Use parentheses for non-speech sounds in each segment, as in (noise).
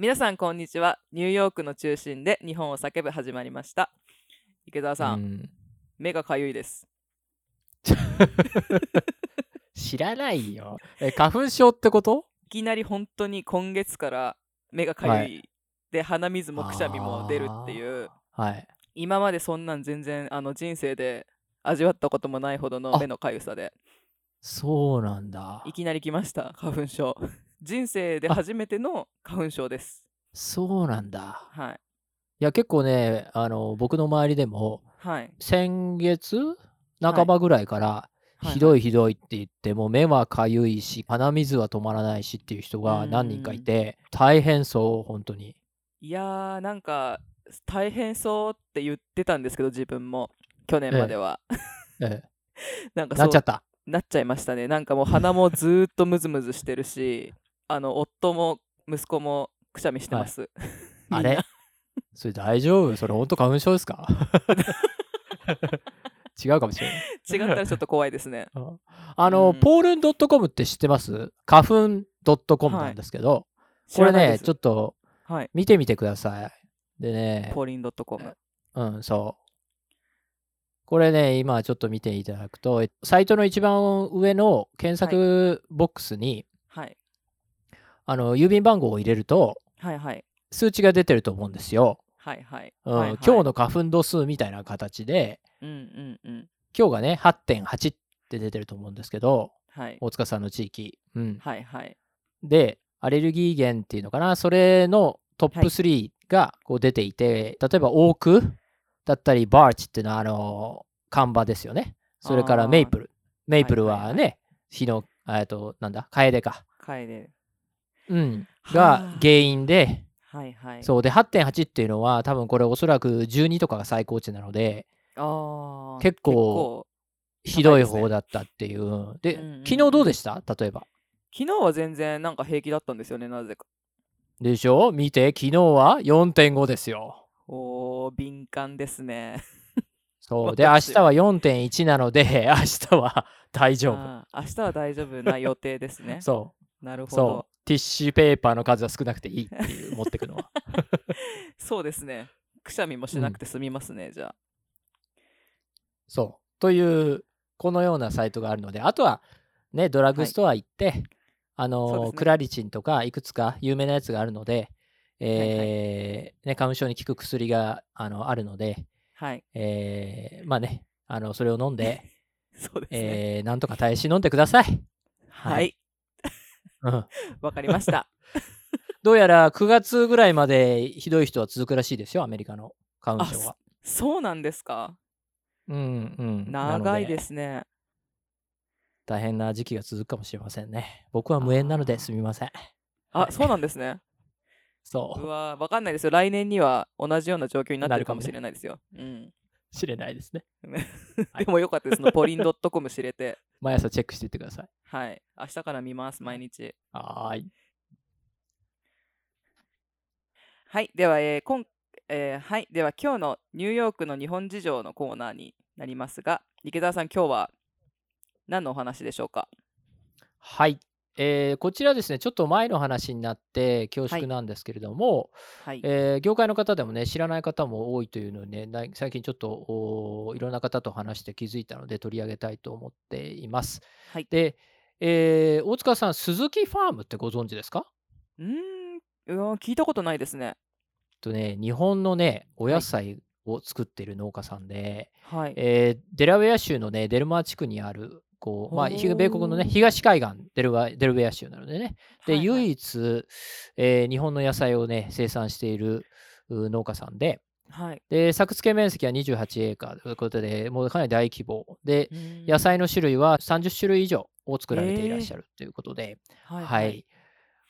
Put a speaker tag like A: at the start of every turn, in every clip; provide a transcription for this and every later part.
A: 皆さんこんにちは。ニューヨークの中心で日本を叫ぶ始まりました。池澤さん、
B: うん。
A: 目がかゆいです。
B: 知らないよ。え、花粉症ってこと？
A: いきなり本当に今月から目がかゆい、
B: はい
A: で鼻水もくしゃみも出るっていう。
B: はい。
A: 今までそんなん全然あの人生で味わったこともないほどの
B: あ。
A: 目のかゆさで。
B: そうなんだ。
A: い。きなり来ました花粉症人生で初めての花粉症です。
B: そうなんだ。
A: はい。
B: いや、結構ね、あの、僕の周りでも、
A: はい。
B: 先月半ばぐらいから、ひどいひどいって言って、もう目はかゆいし、鼻水は止まらないしっていう人が何人かいて、大変そう、本当に。
A: いやーなんか大変そうって言ってたんですけど自分も。去年までは、
B: え (laughs)
A: なんか
B: え、
A: そう
B: なっちゃった。
A: なっちゃいましたね。なんかもう鼻もずーっとムズムズしてるしあの夫も息子もくしゃみしてます、みんな。
B: あれ？(laughs) それ大丈夫？それ本当花粉症ですか？(laughs) 違うかもしれない。
A: 違ったらちょっと怖いですね。(laughs)
B: ああの、
A: うん。
B: ポールン .com って知ってます？花粉 .com なんですけど、これね、ちょ
A: っ
B: っと見てみてください。でね、
A: ポーリン .com
B: うん、そう。これね、今ちょっと見ていただくと、えサイトの一番上の検索ボックスに、
A: はい
B: あの郵便番号を入れると、
A: はいはい。
B: 数値が出てると思うんですよ。
A: はいはい。
B: うん
A: はいはい。
B: 今日の花粉度数みたいな形で、
A: うんうんうん。
B: 今日がね、8.8って出てると思うんですけど、
A: はい。
B: 大塚さんの地域。うん、
A: はいはい。
B: で、アレルギー源っていうのかな、それのトップ
A: はい
B: 3がこう出ていて、例えばオークだったり、バーチっていうのはあの看板ですよね。それからメイプル。メイプル
A: はいはいは
B: はね、火の、えっと、なんだ、カエデか。
A: 楓
B: うん。
A: は
B: が
A: あ
B: 原因で、
A: はいはい
B: そうで、8.8っていうのは、多分これおそらく12とかが最高値なので、結構ひどい方だったっていう。で、
A: うんうんうん
B: 昨日どうでした？例えば。
A: 昨日は全然なんか平気だったんですよねなぜか
B: でしょ？見て、昨日は4.5ですよ。
A: おー敏感ですね (laughs)
B: そう。で、明
A: 私
B: 日は4.1なので、明日は大丈夫。
A: 明日は大丈夫な予定ですね (laughs)
B: そう。
A: なるほど。
B: そう。ティッシュペーパーの数は少なくていいっていう、(laughs) 持ってくのは。(laughs)
A: そうですね。くしゃみもしなくて済みますね、じゃあ。
B: そう。という、このようなサイトがあるので、あとは、ね、ドラッグストア行って、あの、
A: そうですね。
B: クラリチンとか、いくつか有名なやつがあるので、えーね、花粉症に効く薬があのあるので、
A: はい。
B: えーまあね、あのそれを飲んで、(laughs)
A: そうですね、
B: えーなんとか耐え忍んでください。
A: はい
B: う (laughs) ん
A: わかりました (laughs)
B: どうやら9月ぐらいまでひどい人は続くらしいですよ、アメリカの花粉症は。
A: そうなんですか？
B: うんうん。
A: 長いですね
B: 大変な時期が続くかもしれませんね。僕は無縁なのですみません。はい
A: あそうなんですね (laughs)
B: そうう。
A: わわかんないですよ来年には同じような状況になってるかもしれないですよ、うん
B: 知れないですね。(laughs) はい。
A: でもよかったです。ポリン .com 知れて。
B: 毎朝チェックしていってください。
A: はい。明日から見ます毎日。
B: はーい。
A: はい。では、えー今えーはい。では今日のニューヨークの日本事情のコーナーになりますが池澤さん今日は何のお話でしょうか？
B: はい。えーこちらですね、ちょっと前の話になって恐
A: はい。
B: 縮なんですけれども、
A: はい、
B: えー業界の方でもね、知らない方も多いというのをね、な最近ちょっといろんな方と話して気づいたので取り上げたいと思っています。
A: はい。
B: で、えー大塚さん、鈴木ファームってご存知ですか？
A: うーん。聞いたことないですね。
B: とね、日本のね、お
A: はい。
B: 野菜を作っている農家さんで、
A: はい。
B: えーデラウェア州のね、デルマー地区にある、こう、まあ、米国のね、東海岸デルワ、デルウェア州なのでね、で、
A: はいはい。
B: 唯一、えー日本の野菜をね、生産しているう農家さんで、
A: はい。
B: で、作付け面積は28エーカー。ということで、もうかなり大規模。で、野菜の種類は30種類以上を作られていらっしゃるということで、
A: はい
B: はい。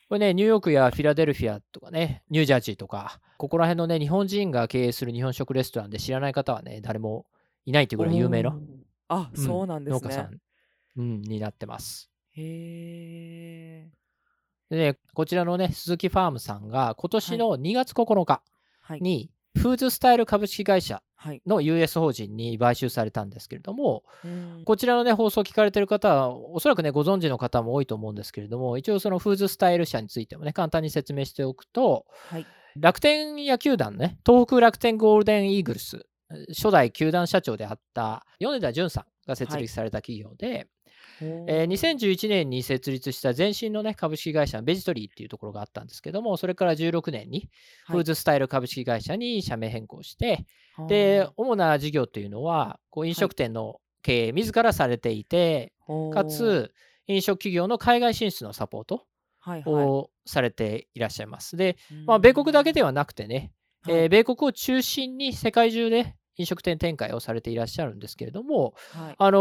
B: これね、ニューヨークやフィラデルフィアとかね、ニュージャージーとか、ここら辺のね、日本人が経営する日本食レストランで知らない方はね、誰もいないというぐらい有名な、
A: あ、
B: うん
A: そうなんですね。
B: 農家さん、うん、になってます。
A: へえ
B: でね、こちらのね、鈴木ファームさんが今年の2月9日
A: はい
B: に、フーズスタイル株式会社
A: はい。
B: の US 法人に買収されたんですけれども、
A: うん
B: こちらのね、放送を聞かれてる方は、おそらくね、ご存知の方も多いと思うんですけれども、一応そのフーズスタイル社についてもね、簡単に説明しておくと、
A: はい。
B: 楽天野球団ね、東北楽天ゴールデンイーグルス、初代球団社長であった米田淳さんが設立された企業で、えー2011年に設立した前身の、ね、株式会社のベジトリーっていうところがあったんですけども、それから16年にフーズスタイル株式会社に社名変更して、で、主な事業というのは、こう飲食店の経営自らされていて、かつ、飲食企業の海外進出のサポート
A: はいはい。
B: をされていらっしゃいます。で、まあ、米国だけではなくてね、
A: はい。
B: えー米国を中心に世界中で飲食店展開をされていらっしゃるんですけれども、
A: はい
B: あの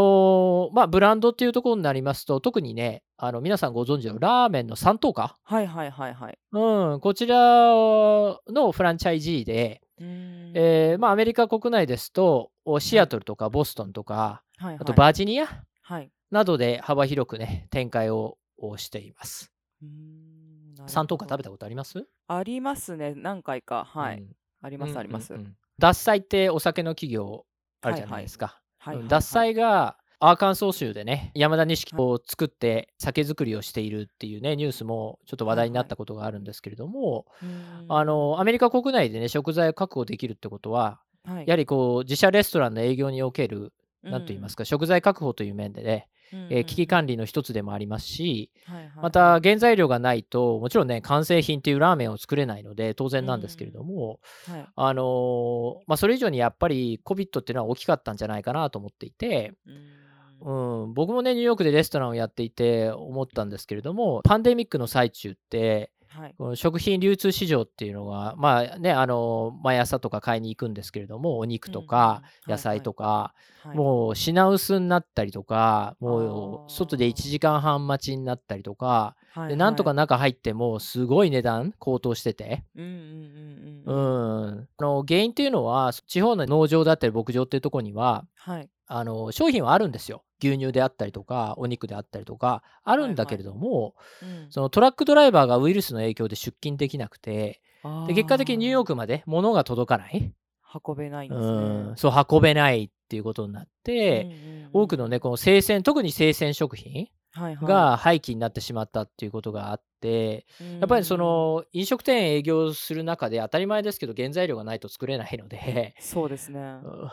B: ーまあ、ブランドっていうところになりますと、特にね、あの皆さんご存知のラーメンの三等価、
A: はいはいはいはい。
B: うん、こちらのフランチャイジーで、
A: うん
B: えーまあ、アメリカ国内ですと、おシアトルとかボストンとか、
A: はいはい
B: あとバージニア？
A: はい。
B: などで幅広くね、展開ををしています。三等価食べたことあります？
A: ありますね。何回か。はい。
B: うん
A: ありますあります。
B: うんうんうん獺祭ってお酒の企業あるじゃないですか。獺祭がアーカンソー州でね、山田錦を作って酒造りをしているっていうね、ニュースもちょっと話題になったことがあるんですけれども、
A: うん。
B: あの、アメリカ国内でね、食材を確保できるってことは、
A: はい。
B: やはりこう、自社レストランの営業における、なんと言いますか、食材確保という面でね、えー危機管理の一つでもありますし、また原材料がないと、もちろんね、完成品っていうラーメンを作れないので、当然なんですけれども、
A: はい。
B: あのーまあ、それ以上にやっぱり COVID っていうのは大きかったんじゃないかなと思っていて、
A: うん。
B: うん、僕もね、ニューヨークでレストランをやっていて思ったんですけれども、パンデミックの最中って、
A: はい。
B: この食品流通市場っていうのが、まあね、あの毎朝とか買いに行くんですけれども、お肉とか野菜とか、
A: はい。
B: もう品薄になったりとか、も
A: あ
B: う
A: ー
B: 外で1時間半待ちになったりとか、
A: はい
B: でなんとか
A: はい
B: 中入ってもすごい値段高騰してて、
A: うん
B: の原因っていうのは、地方の農場だったり牧場っていうところには、
A: はい。
B: あの商品はあるんですよ。牛乳であったりとか、お肉であったりとか、あるんだけれども、
A: うん。
B: そのトラックドライバーがウイルスの影響で出勤できなくて、
A: あ
B: で結果的にニューヨー
A: ク
B: クまで物が届かない、
A: 運べないん
B: う
A: ですね。
B: ん、そう運べないっていうことになって、
A: うんうんうん。
B: 多くのね、この生鮮、特に生鮮食品
A: はいはい。
B: が廃棄になってしまったっていうことがあって、やっぱりその飲食店営業する中で当たり前ですけど、原材料がないと作れないので、(laughs)
A: そうですね。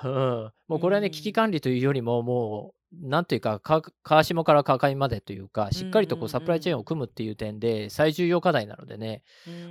B: うんもうこれはね、
A: うん
B: 危機管理というよりも、もう、なんというか、か川下から川上までというか、しっかりとこ
A: うんうんう
B: うんサプライチェーンを組むっていう点で、最重要課題なのでね、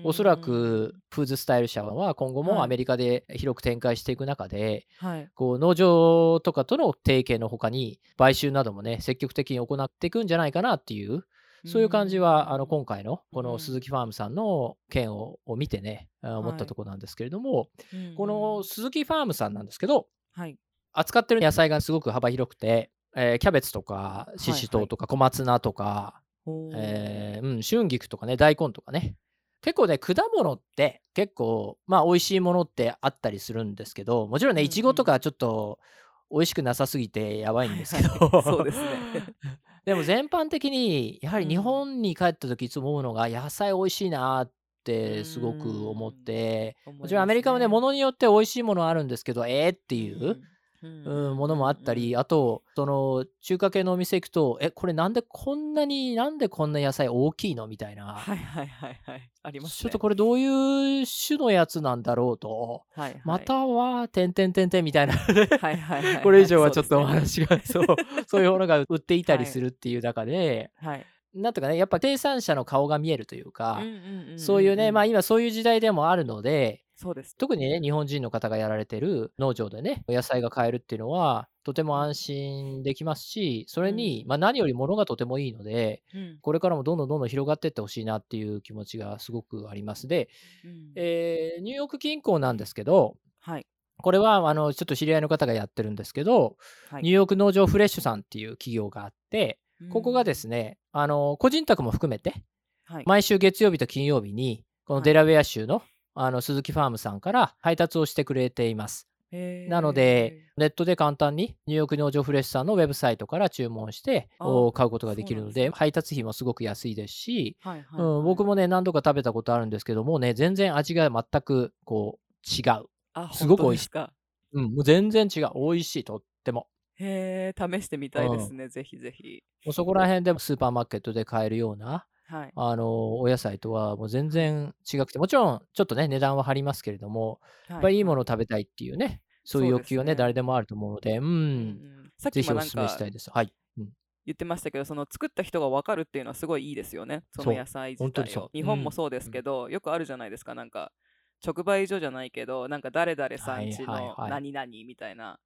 B: おそらくフーズスタイル社は今後も
A: はい。
B: アメリカで広く展開していく中で、
A: はい。
B: こう農場とかとの提携のほかに、買収などもね、積極的に行っていくんじゃないかなっていう、そういう感じは、あの今回のこの鈴木ファームさんの件をを見てね、あ思ったところなんですけれども、
A: うん
B: この鈴木ファームさんなんですけど、
A: はい。
B: 扱ってる野菜がすごく幅広くて、えーキャベツとかししとうとか小松菜とか、えーうん、春菊とかね大根とかね。結構ね果物って結構まあ美味しいものってあったりするんですけどもちろんねいちごとかちょっと美味しくなさすぎてやばいんですけど、
A: はいはい。そうですね (laughs)
B: でも全般的にやはり
A: うん。
B: 日本に帰った時いつも思うのが野菜美味しいなってすごく思ってもちろんアメリカもねものによって美味しいものはあるんですけどえーっていう、
A: うん
B: うん、ものもあったり、あと、その中華系のお店行くと、え、これなんでこんなに、なんでこんな野菜大きいの？みたいな。
A: はいはいはいはい。ありますね。
B: ちょっとこれどういう種のやつなんだろうと。
A: はいはい。
B: または、てんてんてんてんみたいな。
A: はいはいはいはい。
B: これ以上はちょっとお話が、そう、(laughs) そういうものが売っていたりするっていう中で、
A: はい。
B: なんとかね、やっぱ生産者の顔が見えるというか、
A: うんうんうんうん
B: そういうね、まあ
A: ん
B: 今そういう時代でもあるので、
A: そうです。
B: 特にね、日本人の方がやられてる農場でね、野菜が買えるっていうのは、とても安心できますし、それに、
A: うん
B: まあ何より物がとてもいいので、
A: うん。
B: これからもどんどんどんどん広がっていってほしいなっていう気持ちがすごくあります。で、
A: うん。
B: えーニューヨーク銀行なんですけど、
A: はい。
B: これはあのちょっと知り合いの方がやってるんですけど、
A: はい。
B: ニューヨーク農場フレッシュさんっていう企業があって、ここがです
A: ね
B: ね、あの個人宅も含めて、
A: はい。
B: 毎週月曜日と金曜日に、この
A: はい。
B: デラウェア州の,、あの鈴木ファームさんから配達をしてくれています。なので、ネットで簡単にニューヨーク農場フレッシュさんのウェブサイトから注文して買うことができるので、配達費もすごく安いですし、
A: はいはい
B: うん、僕
A: も
B: もね、何度か食べたことあるんですけどもね、全然味が全くこう違う。
A: あ
B: すごく美味しいうん、もう全然違う。美味しい、とっても。
A: へえ、試してみたいですね、ぜひぜひ。
B: もうそこら辺でもスーパーマーケットで買えるような、
A: はい。
B: あの、お野菜とはもう全然違くて、もちろんちょっとね、値段は張りますけれども、やっぱりいいものを食べたいっていうね、そういう
A: そうです
B: 欲求はね、
A: ね
B: 誰でもあると思うので、う
A: うんうん
B: ん、
A: さっ
B: ぜひお
A: きもなんか
B: 勧めしたいです。はい。うん。
A: 言ってましたけど、その作った人が分かるっていうのはすごいいいですよね。そ
B: そう
A: の野菜自
B: 本当に
A: 体を。
B: そう
A: 日本
B: うん
A: もそうですけど、よくあるじゃないですか。なんか直売所じゃないけど、なんか誰々さんちの
B: はい
A: 何々みたいな。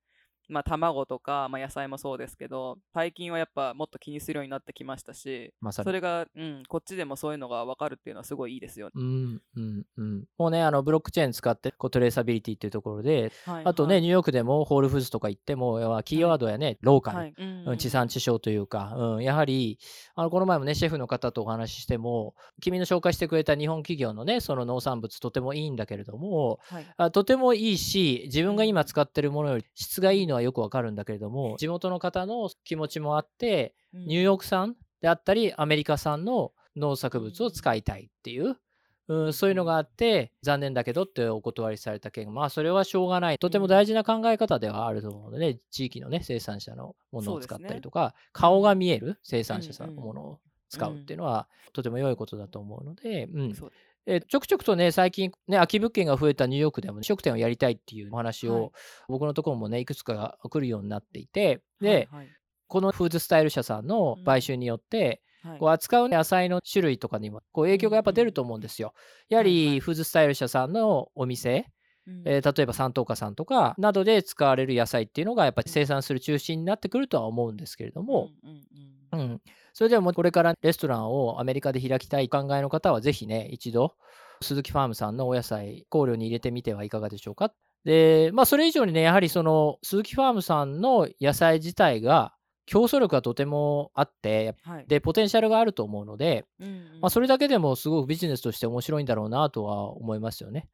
A: まあ卵とか、まあ、野菜もそうですけど、最近はやっぱもっと気にするようになってきましたし、
B: まさに
A: そ。れが、うん、こっちでもそういうのが分かるっていうのはすごいいいですよね。
B: うん、うん、うん。もうね、あの、ブロックチェーン使って、こう、トレーサビリティっていうところで、
A: はい
B: あとね、
A: はい
B: ニューヨークでもホールフーズとか行っても、要はキーワードやね、ローカル、
A: はいうん
B: うん地産地消というか、うん、やはり、あのこの前もね、シェフの方とお話ししても、君の紹介してくれた日本企業のね、その農産物、とてもいいんだけれども、
A: はい
B: あとてもいいし、自分が今使ってるものより質がいいのはよくわかるんだけれども、地元の方の気持ちもあって、
A: うん。
B: ニューヨーク産であったり、アメリカ産の農作物を使いたいっていう、うん、そういうのがあって、残念だけどってお断りされた件、まあそれはしょうがない。とても大事な考え方ではあると思うので、ね、地域のね、生産者のものを使ったりとか、顔が見える生産者さんのものを使うっていうのは、とても良いことだと思うので、うん、
A: そう
B: えーちょくちょくとね、最近、ね、空き物件が増えたニューヨークでも、飲食店をやりたいっていうお話を、
A: はい。
B: 僕のところもね、いくつか来るようになっていて、で、
A: はいはい。
B: このフーズスタイル社さんの買収によって、
A: はい。
B: こう扱う野菜の種類とかにもこう影響がやっぱ出ると思うんですよ。やはりフーズスタイル社さんのお店、
A: うん
B: えー例えば三等家さんとかなどで使われる野菜っていうのがやっぱり生産する中心になってくるとは思うんですけれども、
A: うんうん
B: それでもこれからレストランをアメリカで開きたいお考えの方はぜひね、一度、鈴木ファームさんのお野菜、考慮に入れてみてはいかがでしょうか。で、まあそれ以上にね、やはりその鈴木ファームさんの野菜自体が競争力がとてもあって、
A: はい。
B: で、ポテンシャルがあると思うので、
A: うんうん。
B: まあそれだけでもすごくビジネスとして面白いんだろうなとは思いますよね。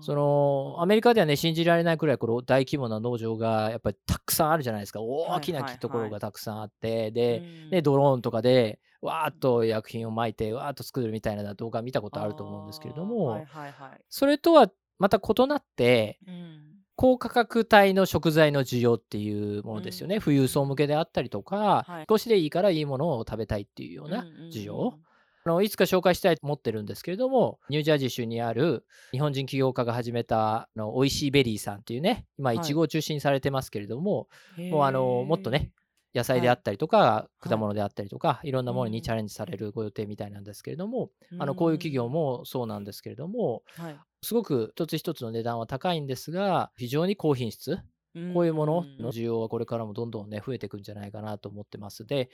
B: そのアメリカではね信じられないくらいこの大規模な農場がやっぱりたくさんあるじゃないですか。大きな
A: はいはい。
B: ところ
A: はい
B: がたくさんあって、で、
A: うん。
B: ね、ドローンとかでわーっと薬品をまいてわーっと作るみたいな動画見たことあると思うんですけれども、
A: はいはいはい
B: それとはまた異なって
A: うん。
B: 高価格帯の食材の需要っていうものですよね、
A: うん。
B: 富裕層向けであったりとか、
A: はい。
B: 少しでいいからいいものを食べたいっていうような需要、
A: うんうんうん
B: あのいつか紹介したいと思ってるんですけれども、ニュージャージー州にある日本人起業家が始めたあの美味しいベリーさんっていうね、今、
A: はい。
B: いちごを中心にされてますけれども、
A: へ
B: もうあの
A: ー
B: もっとね、野菜であったりとか、果物であったりとか、いろんなものに
A: うん。
B: チャレンジされるご予定みたいなんですけれども、あのこういう企業もそうなんですけれども、
A: はい。
B: すごく一つ一つの値段は高いんですが、非常に高品質、こういうものの需要はこれからもどんどんね、増えていくんじゃないかなと思ってます。で、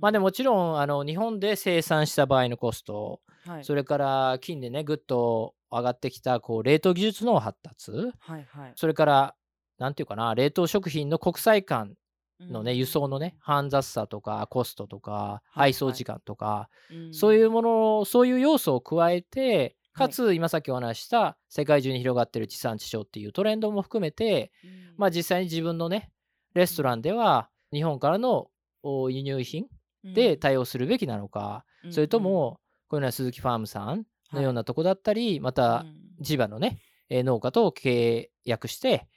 B: まあでもちろんあの日本で生産した場合のコスト、
A: はい。
B: それから近年ね、ぐっと上がってきたこう冷凍技術の発達、
A: はいはい。
B: それから、なんていうかな、冷凍食品の国際間のね、輸送のね、煩雑さとかコストとか、
A: はい
B: 配送時間とか、
A: うん。
B: そういうもの、そういう要素を加えて、
A: はい
B: かつ今さっきお話しした世界中に広がってる地産地消っていうトレンドも含めて、
A: うん。
B: まあ実際に自分のね、レストランでは日本からのお輸入品で対応するべきなのか、
A: うん。
B: それとも、こういうのは鈴木ファームさんのようなとこだったり、また地場のね、えー農家と契約して、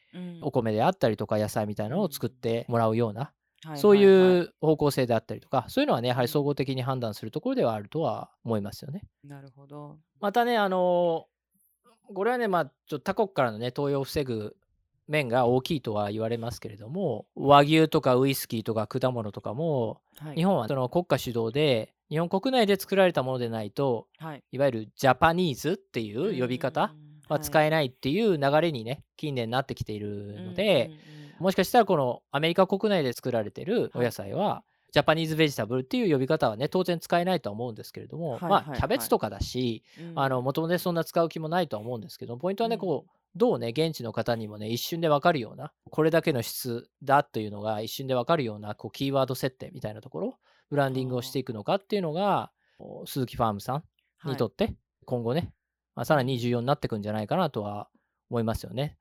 B: お米であったりとか野菜みたいなのを作ってもらうような、そういう方向性であったりとか、そういうのはね、やはり総合的に判断するところではあるとは思いますよね。
A: なるほど。
B: またね、あのーこれはね、まあ、ちょっと他国からのね、投与を防ぐ面が大きいとは言われますけれども、和牛とかウイスキーとか果物とかも、
A: はい。
B: 日本はその国家主導で、日本国内で作られたものでないと、
A: はい。
B: いわゆるジャパニーズっていう呼び方は使えないっていう流れにね、近年なってきているので、、もしかしたらこのアメリカ国内で作られてるお野菜は、ジャパニーズベジタブルっていう呼び方はね、当然使えないとは思うんですけれども、まあ、キャベツとかだし、あの、もともとね、そんな使う気もないとは思うんですけど、ポイントはね、
A: うん。
B: こう、どうね、現地の方にもね、一瞬でわかるような、これだけの質だというのが一瞬でわかるような、こう、キーワード設定みたいなところ、ブランディングをしていくのかっていうのが、鈴木ファームさんにとって、今後ね、まあ、さらに重要になってくんじゃないかなとは思いますよね。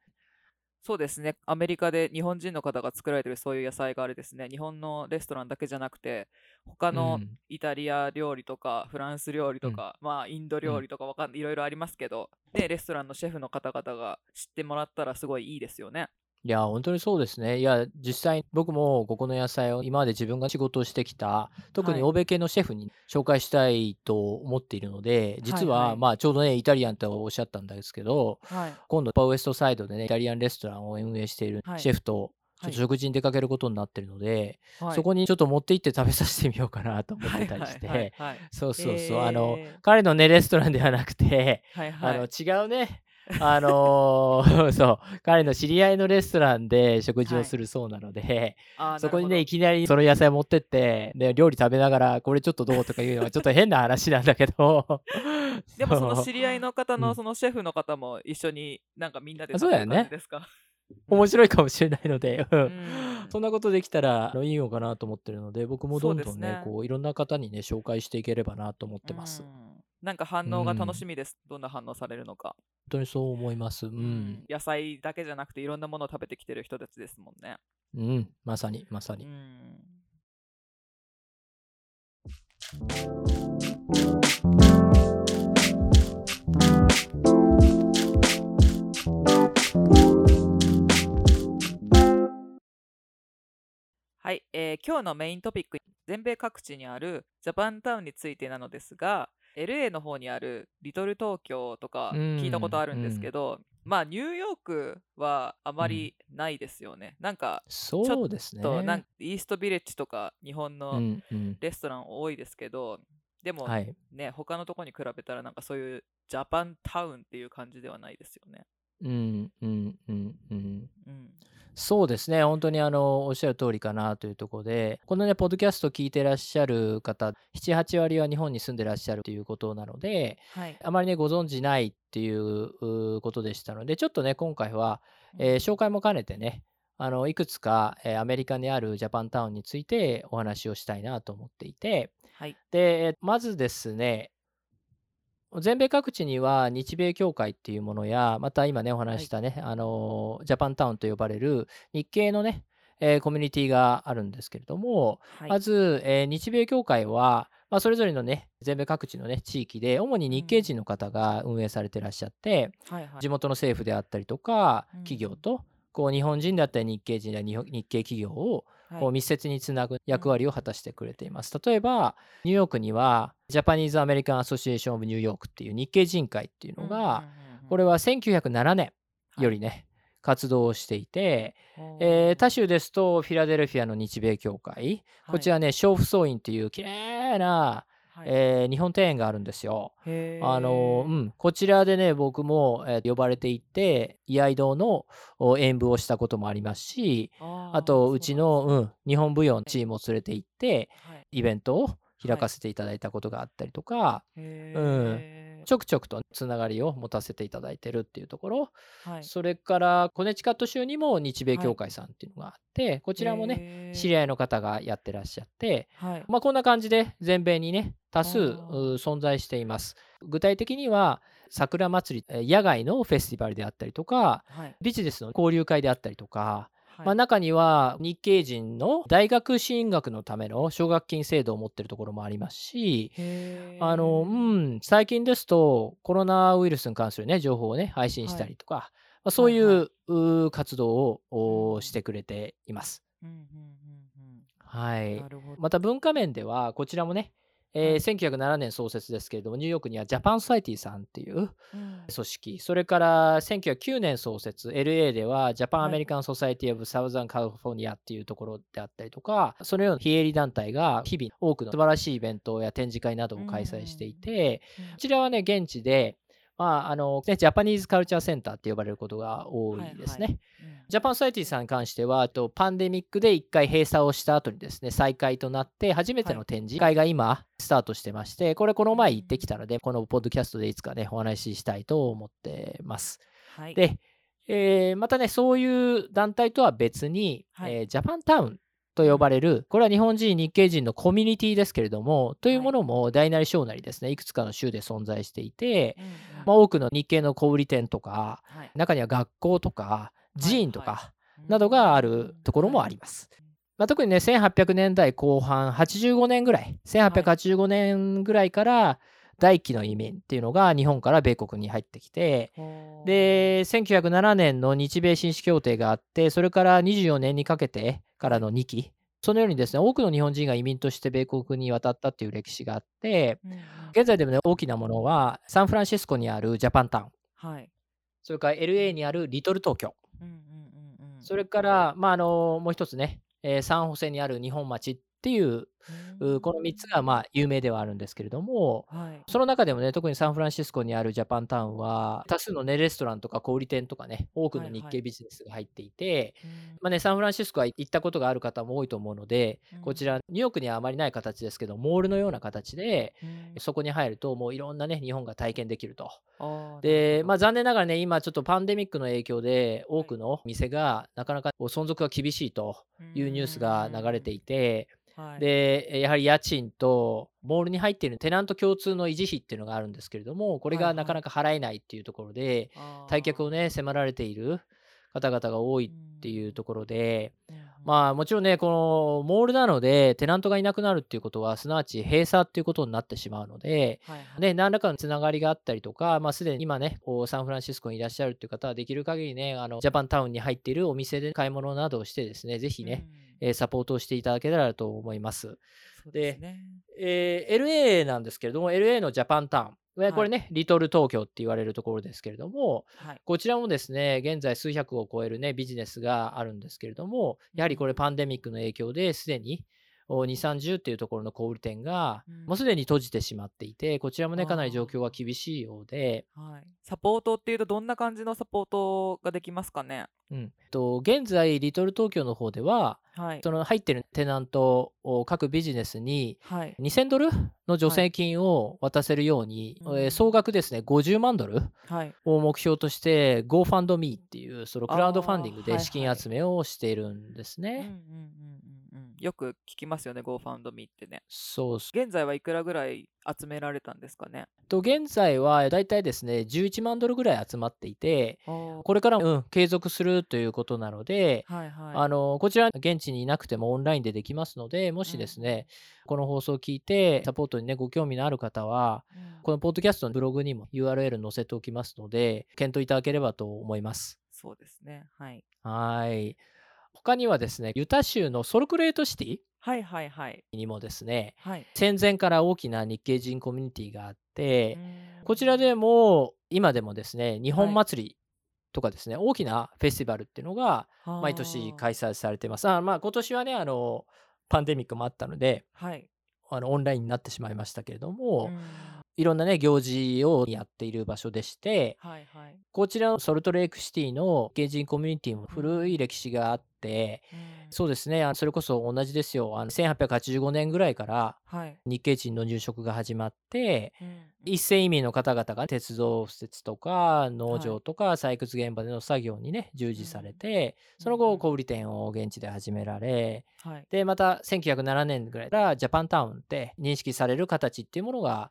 A: そうですね。アメリカで日本人の方が作られてるそういう野菜があれですね。日本のレストランだけじゃなくて、他の
B: うん
A: イタリア料理とかフランス料理とか、まあインド料理とかわかんいろいろありますけど、で、レストランのシェフの方々が知ってもらったらすごいいいですよね。
B: いや、本当にそうですね。いや、実際僕もここの野菜を今まで自分が仕事をしてきた、特に欧米系のシェフに紹介したいと思っているので、実は、
A: はい。
B: まあちょうどね、イタリアンとおっしゃったんですけど、
A: はい。
B: 今度パウエストサイドでね、イタリアンレストランを運営している
A: はい。
B: シェフと、ちょっ
A: はい。
B: と食事に出かけることになってるので、
A: はい。
B: そこにちょっと持って行って食べさせてみようかなと思っ
A: はいはい
B: てたりして、
A: はいはい。
B: そうそうそう、あの、
A: えー
B: 彼のね、レストランではなくて、
A: はいはい。
B: あの違うね、あのーそう、彼の知り合いのレストランで食事
A: はい
B: をするそうなので、
A: あー (laughs)
B: そこにね、いきなりその野菜持ってって、で料理食べながら、これちょっとどうとか言うのはちょっと変な話なんだけど、(laughs)
A: でもその知り合いの方
B: うん。
A: のそのシェフの方も一緒になんかみんなで食べる感じですか？
B: 面白いかもしれないので、うん。
A: うん。
B: そんなことできたらいいのかなと思ってるので、僕もどんどんね、
A: ね。
B: こういろんな方にね、紹介していければなと思ってます。本
A: うんなんか反応が楽しみです。どんな反応されるのか。
B: 当にそう思います。う。
A: うん野菜だけじゃなくていろんなものを食べてきてる人たちですもんね。
B: うん、まさに、まさ
A: う
B: に。
A: んはい、えー今日のメイントピック全米各地にあるジャパンタウンについてなのですが LA の方にあるリトル東京とか聞いたことあるんですけど、まあニューヨークはあまりないですよね、なんか
B: そうですね。
A: となんイーストビレッジとか日本
B: う
A: の
B: んうん。
A: レストラン多いですけど、でも
B: はい。
A: ね他のとこに比べたらなんかそういうジャパンタウンっていう感じではないですよね。
B: うんうんうんうん。
A: うん、
B: そうですね、本当にあのおっしゃる通りかなというところで、このね、ポッドキャスト聞いてらっしゃる方、7、8割は日本に住んでらっしゃるということなので、
A: はい。
B: あまりね、ご存知ないっていううことでしたので、ちょっとね、今回は、えー紹介も兼ねてね、あのいくつか、えーアメリカにあるジャパンタウンについてお話をしたいなと思っていて、
A: はい。
B: で、えーまずですね、全米各地には日米協会っていうものや、また今ね、お話ししたね、あのージャパンタウンと呼ばれる日系のね、えーコミュニティがあるんですけれども、
A: はい。
B: まず、えー日米協会は、まあ、それぞれのね、全米各地のね、地域で、主に日系人の方が運営されてらっしゃって、
A: はいはい。
B: 地元の政府であったりとか
A: うん、
B: 企業と、こう日本人だったり日系人や日本日系企業を
A: はい
B: こう密接につなぐ役割を果たしてくれています。例えば、ニューヨークには、ジャパニーズ・アメリカン・アソシエーション・オブ・ニューヨークっていう日系人会っていうのが、これ
A: は、
B: は1907年よりね、活動をしていて、えー他州ですと、フィラデルフィアの日米協会、こちらね、娼婦総院っていう綺麗な、
A: はい、
B: えー日本庭園があるんですよ。あのうん、こちらでね、僕も、えー呼ばれていって、居合堂のお演舞をしたこともありますし、
A: あ
B: と、うちの、
A: そう
B: うん、日本舞踊のチームを連れて行って、
A: なんですね
B: イベントを開かせていただいたことがあったりとか、
A: へー
B: ちょくちょくとつながりを持たせていただいてるっていうところ、
A: はい、
B: それからコネチカット州にも日米協会さんっていうのがあって、こちらもね、
A: ね
B: 知り合いの方がやってらっしゃって、
A: はい、
B: まあ、こんな感じで全米にね、多数存在しています。具体的には、桜祭り、えー野外のフェスティバルであったりとか、
A: はい、
B: ビジネスの交流会であったりとか、
A: はい。
B: まあ、中には日系人の大学進学のための奨学金制度を持っているところもありますし、あの、うん、最近ですと、コロナウイルスに関するね、情報をね、配信したりとか、まあ、そういう,、活動をしてくれています。はい。また文化面では、こちらもね、えー1907年創設ですけれども、ニューヨークにはジャパンソサイティさんっていう
A: うん。
B: 組織、それから1909年創設、LA ではジャパン
A: はい。
B: アメリカン・ソサイティ・オブ・サウザン・カリフォルニアっていうところであったりとか、そのような非営利団体が日々多くの素晴らしいイベントや展示会などを開催していて、
A: うん。
B: こちらはね、現地で、まああのね、ジャパニーズカルチャーセンターって呼ばれることが多いですね。
A: はいはい。
B: ジャパンソサイティさんに関しては、とパンデミックで1回閉鎖をした後にですね、再開となって、初めての展示会が今、スタートしてまして、これこの前行ってきたので、このポッドキャストでいつかね、お話ししたいと思ってます。
A: はい、
B: で、えーまたね、そういう団体とは別に、
A: はい。
B: えージャパンタウンと呼ばれる、これは日本人、日系人のコミュニティですけれども、というものも大なり小なりですね、いくつかの州で存在していて、まあ、多くの日系の小売店とか、
A: はい。
B: 中には学校とか、寺院とか、
A: は
B: などがあるところもあります。まあ、特にね、1800年代後半、85年ぐらい、1885年ぐらいから、第1期の移民っていうのが日本から米国に入ってきて、で、1907年の日米紳士協定があって、それから24年にかけてからの2期、そのようにですね、多くの日本人が移民として米国に渡ったっていう歴史があって、現在でもね、大きなものは、サンフランシスコにあるジャパンタウン、はい、それから LA にあるリトル東京、それから、まあ、あのもう一つね、えー、サンホセにある日本町っていうこの3つがまあ有名ではあるんですけれども、はい、その中でもね特にサンフランシスコにあるジャパンタウンは多数のねレストランとか小売店とかね多くの日系ビジネスが入っていて、はいはい、まあね、サンフランシスコは行ったことがある方も多いと思うので、こちらニューヨークにはあまりない形ですけどモールのような形で、そこに入るともういろんなね日本が体験できると。で、まあ、残念ながらね今ちょっとパンデミックの影響で多くの店がなかなか存続が厳しいというニュースが流れていて。はい、で、やはり家賃と、モールに入っているテナント共通の維持費っていうのがあるんですけれども、これがなかなか払えないっていうところで、退却をね、迫られている方々が多いっていうところで、まあもちろんね、このモールなので、テナントがいなくなるっていうことは、すなわち閉鎖っていうことになってしまうので、はいはい、ね、何らかのつながりがあったりとか、まあすでに今ね、こうサンフランシスコにいらっしゃるっていう方は、できる限りね、あのジャパンタウンに入っているお店で買い物などをしてですね、ぜひね、えサポートをしていただけたらと思います。で、ね、えー、LA なんですけれども、LA のジャパンタウン。これね、はい、リトル東京って言われるところですけれども、はい、こちらもですね、現在数百を超えるね、ビジネスがあるんですけれども、やはりこれパンデミックの影響ですでに、2、30っていうところの小売店が、もうすでに閉じてしまっていて、こちらもね、かなり状況は厳しいようで、
A: はい、サポートっていうと、どんな感じのサポートができますかね？
B: うん、と現在、リトル東京の方では、はい、その入ってるテナントを各ビジネスに2000ドルの助成金を渡せるように、はい、総額ですね50万ドルを目標として GoFundMe っていうそのクラウドファンディングで資金集めをしているんですね。
A: よく聞きますよね、GoFundMe ってね。
B: そう
A: 現在はいくらぐらい集められたんですかね？
B: と現在はだいたいですね、11万ドルぐらい集まっていて、これから、うん、継続するということなので、はいはい、あのこちら、現地にいなくてもオンラインでできますので、もしですね、うん、この放送を聞いて、サポートにね、ご興味のある方は、うん、このポッドキャストのブログにも URL 載せておきますので、検討いただければと思います。
A: そうですね。はい。
B: はい。他にはですね、ユタ州のソルクレートシティ
A: はいはいはい。
B: にもですね、はい、戦前から大きな日系人コミュニティがあって、こちらでも今でもですね、日本祭りとかですね、はい、大きなフェスティバルっていうのが毎年開催されてます。あまあ今年はね、あの、パンデミックもあったので、はい、あのオンラインになってしまいましたけれども、いろんなね、行事をやっている場所でして、はいはい、こちらのソルトレイクシティの芸人コミュニティも古い歴史があっそうですね、それこそ同じですよ。あの1885年ぐらいから日系人の入植が始まって、はい、一斉移民の方々が鉄道施設とか農場とか採掘現場での作業にね、従事されて、その後小売店を現地で始められ、はい、で、また1907年ぐらいからジャパンタウンって認識される形っていうものが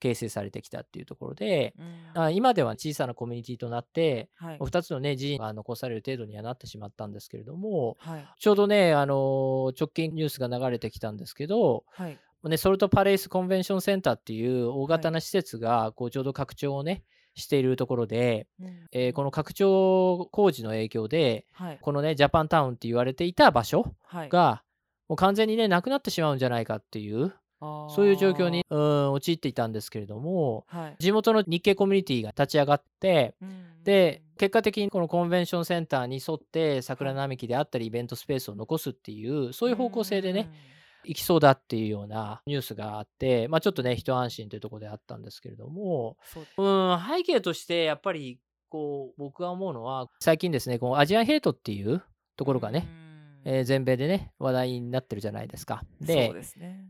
B: 形成されてきたっていうところで、うん、今では小さなコミュニティとなって、はい、2つのね寺院が残される程度にはなってしまったんですけれども、はい、ちょうどね、あの直近ニュースが流れてきたんですけど、はい。ね、ソルトパレスコンベンションセンターっていう大型な施設がこうちょうど拡張をねしているところで、うん、えー、この拡張工事の影響で、はい、このねジャパンタウンって言われていた場所が、もう完全にねなくなってしまうんじゃないかっていうそういう状況に、うん、陥っていたんですけれども、はい、地元の日系コミュニティが立ち上がって、うん、で結果的にこのコンベンションセンターに沿って桜並木であったりイベントスペースを残すっていうそういう方向性でね、行きそうだっていうようなニュースがあって、まあ、ちょっとね一安心というところであったんですけれども、う。ん、背景としてやっぱりこう僕が思うのは最近ですねこのアジアンヘイトっていうところがね、えー、全米でね話題になってるじゃないですか。
A: でそうですね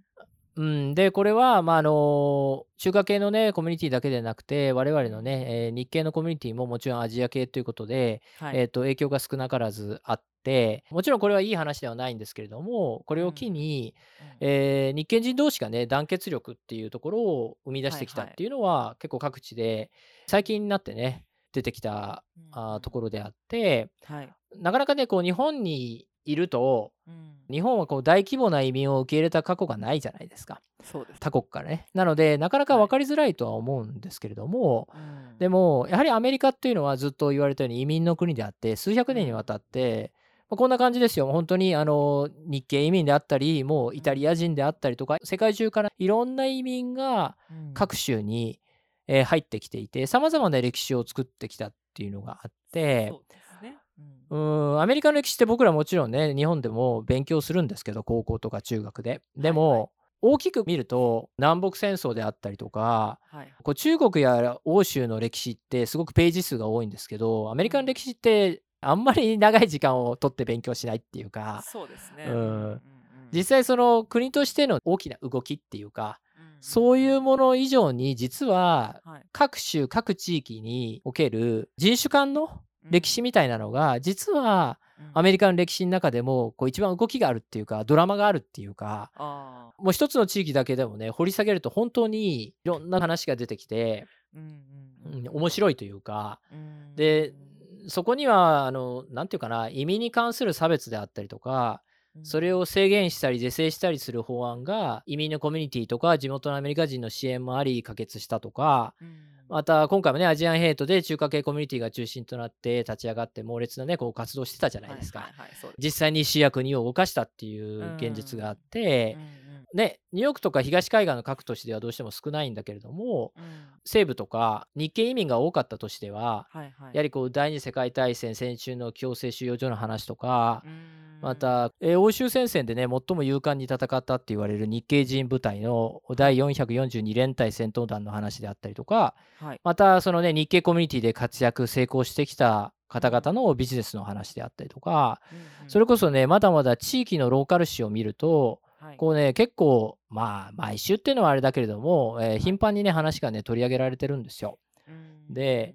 B: うん、で、これは、まあ、あの、中華系のね、コミュニティだけでなくて、我々のね、えー日系のコミュニティももちろんアジア系ということで、はい。えっと、影響が少なからずあって、もちろんこれはいい話ではないんですけれども、これを機に、うん。えー日系人同士がね、団結力っていうところを生み出してきたっていうのは、結構各地で、最近になってね、出てきた、あところであって、はい。なかなかね、こう、日本にいると、
A: うん、
B: 日本はこう大規模な移民を受け入れた過去がないじゃないですか。
A: そうです。
B: 他国からね。なので、なかなか分かりづらいとは思うんですけれども、はい、でも、やはりアメリカっていうのはずっと言われたように移民の国であって、数百年にわたって、まあ、こんな感じですよ。本当にあの日系移民であったり、もうイタリア人であったりとか、世界中からいろんな移民が各州に、え入ってきていて、さまざまな歴史を作ってきたっていうのがあって、うん、アメリカの歴史って僕らもちろんね、日本でも勉強するんですけど、高校とか中学で。でも、はい。はい、大きく見ると南北戦争であったりとか、はい、こう中国や欧州の歴史ってすごくページ数が多いんですけどアメリカの歴史ってあんまり長い時間を取って勉強しないっていうか
A: そうですね、
B: うん、実際その国としての大きな動きっていうか、そういうもの以上に実は各州各地域における人種間の歴史みたいなのが実はアメリカの歴史の中でもこう一番動きがあるっていうかドラマがあるっていうかもう一つの地域だけでもね掘り下げると本当にいろんな話が出てきて、うん、面白いというか、でそこにはあの何て言うかな移民に関する差別であったりとかそれを制限したり是正したりする法案が移民のコミュニティとか地元のアメリカ人の支援もあり可決したとか、また今回もねアジアンヘイトで中華系コミュニティが中心となって立ち上がって猛烈なねこう活動してたじゃないですか、実際に市や国を動かしたっていう現実があって、ね、ニューヨークとか東海岸の各都市ではどうしても少ないんだけれども、うん、西部とか日系移民が多かった都市では、はいはい、やはりこう第二次世界大戦戦中の強制収容所の話とか、また、えー、欧州戦線でね最も勇敢に戦ったって言われる日系人部隊の第442連隊戦闘団の話であったりとか、はい、またそのね日系コミュニティで活躍成功してきた方々のビジネスの話であったりとか、うんうん、それこそねまだまだ地域のローカル誌を見るとはい、こうね、結構、まあ、毎週っていうのはあれだけれども、えー、頻繁にね、話がね、取り上げられてるんですよ。で、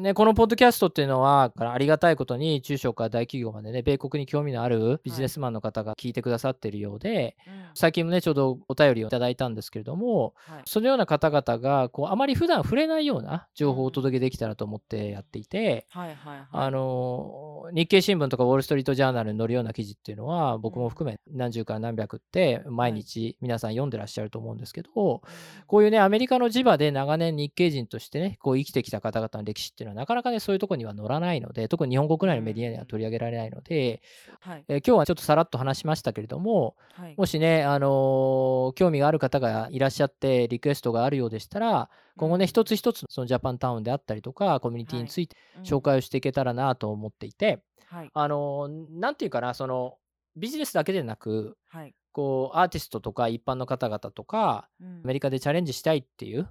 B: ね、このポッドキャストっていうのは、ありがたいことに中小から大企業までね、米国に興味のあるビジネスマンの方が聞いてくださってるようで、はい最近もね、ちょうどお便りをいただいたんですけれども、はい、そのような方々が、こう、あまり普段触れないような情報をお届けできたらと思ってやっていて、あの、日経新聞とかウォール・ストリート・ジャーナルに載るような記事っていうのは、僕も含め何十から何百って毎日皆さん読んでらっしゃると思うんですけど、こういうね、アメリカの地場で長年日系人としてね、こう生きてきた方々の歴史っていうのはなかなかね、そういうとこには載らないので、特に日本国内のメディアには取り上げられないので、はい、えー、今日はちょっとさらっと話しましたけれども、はい、もしね、あのー、興味がある方がいらっしゃって、リクエストがあるようでしたら、今後ね、一つ一つそのジャパンタウンであったりとか、コミュニティについて紹介をしていけたらなと思っていて、はい、あのー、なんていうかな、その、ビジネスだけでなく、はい、こうアーティストとか一般の方々とか、うん、アメリカでチャレンジしたいっていう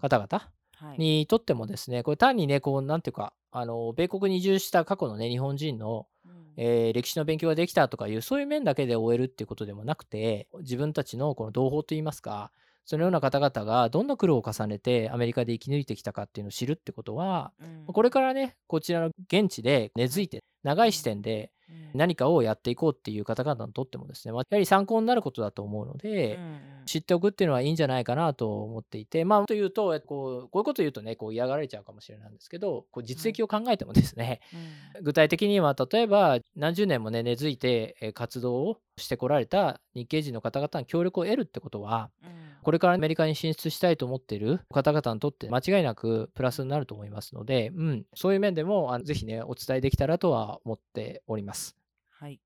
B: 方々、にとってもですね、これ単にね、こう、なんていうか、あの、米国に移住した過去のね、日本人の、うん、えー、歴史の勉強ができたとかいう、そういう面だけで終えるっていうことでもなくて、自分たちのこの同胞といいますか、そのような方々がどんな苦労を重ねてアメリカで生き抜いてきたかっていうのを知るってことは、うん、これからね、こちらの現地で根付いて、長い視点で何かをやっていこうっていう方々にとってもですね、やはり参考になることだと思うので、知っておくっていうのはいいんじゃないかなと思っていて、まあ、というと、こうこういうこと言うとね、こう嫌がられちゃうかもしれないんですけど、こう実績を考えてもですね、具体的には例えば何十年もね、根付いて活動をしてこられた日系人の方々の協力を得るってことは、これからアメリカに進出したいと思っている方々にとって間違いなくプラスになると思いますので、うん、そういう面でもあのぜひね、お伝えできたらとは思っております。はい、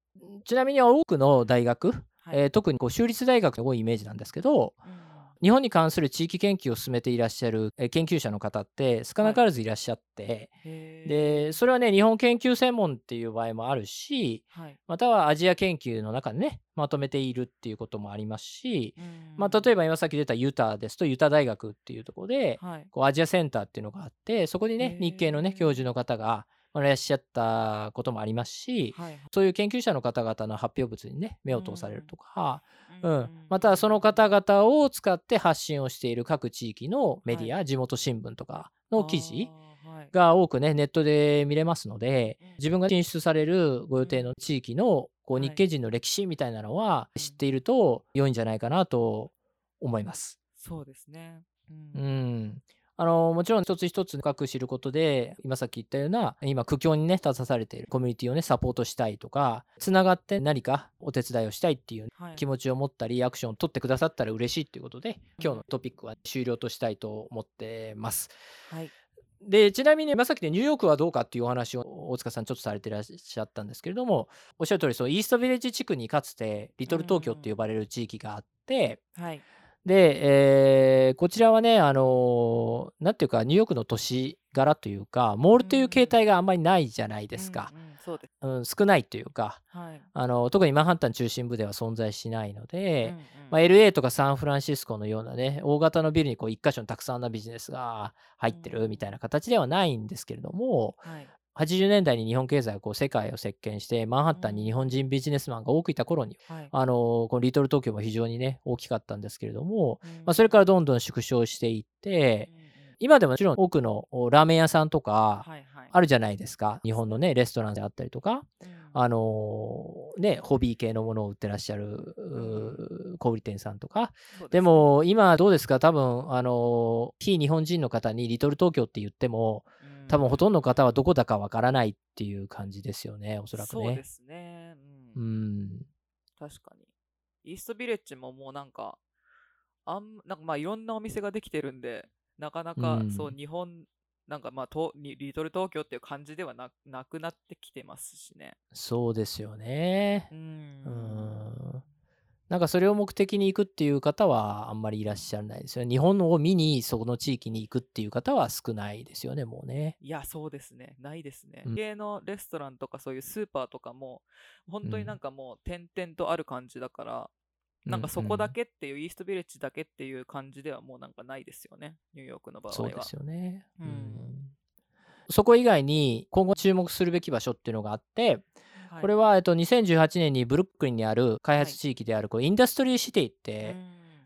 B: ちなみに多くの大学、はい、えー、特にこう州立大学が多いイメージなんですけど、うん日本に関する地域研究を進めていらっしゃる研究者の方って少なからずいらっしゃって、はい、でそれはね日本研究専門っていう場合もあるし、はい、またはアジア研究の中でねまとめているっていうこともありますし、まあ、例えば今さっき出たユタですとユタ大学っていうところで、はい、こうアジアセンターっていうのがあってそこにね日系のね教授の方がいらっしゃったこともありますし、はい、そういう研究者の方々の発表物にね目を通されるとか、うん、うん、またその方々を使って発信をしている各地域のメディア、はい、地元新聞とかの記事が多くねネットで見れますので自分が進出されるご予定の地域のこう日系人の歴史みたいなのは知っていると良いんじゃないかなと思います。
A: そうですね、
B: うん、うんあのもちろん一つ一つ深く知ることで今さっき言ったような今苦境にね立たされているコミュニティをねサポートしたいとかつながって何かお手伝いをしたいっていう気持ちを持ったり、アクションを取ってくださったら嬉しいっていうことで今日のトピックは終了としたいと思ってます。
A: はい。
B: でちなみに今さっきでニューヨークはどうかっていうお話を大塚さんちょっとされてらっしゃったんですけれどもおっしゃる通りそうイーストビレッジ地区にかつてリトル東京って呼ばれる地域があって、
A: はい
B: で、えー、こちらはね、あのー、なんていうか、ニューヨークの都市柄というか、モールという形態があんまりないじゃないですか。うん、少ないというか、はい、あの特にマンハッタン中心部では存在しないので、うんうん、まあ、LA とかサンフランシスコのようなね大型のビルにこう一箇所にたくさんなビジネスが入ってるみたいな形ではないんですけれども、はい、80年代に日本経済がこう世界を席巻してマンハッタンに日本人ビジネスマンが多くいた頃に、うん、あのこのリトル東京も非常にね大きかったんですけれども、うん、まあ、それからどんどん縮小していって、うん、今でももちろん多くのラーメン屋さんとかあるじゃないですか、はいはい、日本のねレストランであったりとか、あのー、ねホビー系のものを売ってらっしゃる小売店さんとか。でも今どうですか？多分あの非日本人の方にリトル東京って言っても、多分ほとんどの方はどこだかわからないっていう感じですよね、おそらくね。
A: そうですね。うん。うん、確かに。イーストビレッジももうなんか、あんなんかまあいろんなお店ができてるんで、なかなかそう、日本、なんかまあとリトル東京っていう感じではななくなってきてますしね。
B: そうですよね。
A: うん。
B: うんなんかそれを目的に行くっていう方はあんまりいらっしゃらないですよね。日本を見にその地域に行くっていう方は少ないですよね、もうね。
A: いや、そうですね。ないですね。うん、系のレストランとかそういうスーパーとかも、本当になんかもう点々とある感じだから、うん、なんかそこだけっていう、イーストビレッジだけっていう感じではもうなんかないですよね。ニューヨークの場合は。
B: そうですよね。
A: うん、うん
B: そこ以外に今後注目するべき場所っていうのがあって、これは、えっと、2018年にブルックリンにある開発地域である、こうインダストリーシティって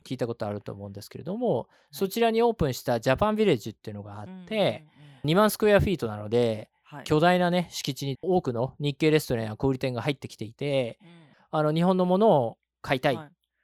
B: 聞いたことあると思うんですけれども、そちらにオープンしたジャパンビレッジっていうのがあって、2万スクエアフィートなので、巨大なね敷地に多くの日系レストランや小売店が入ってきていて、あの日本のものを買いたい、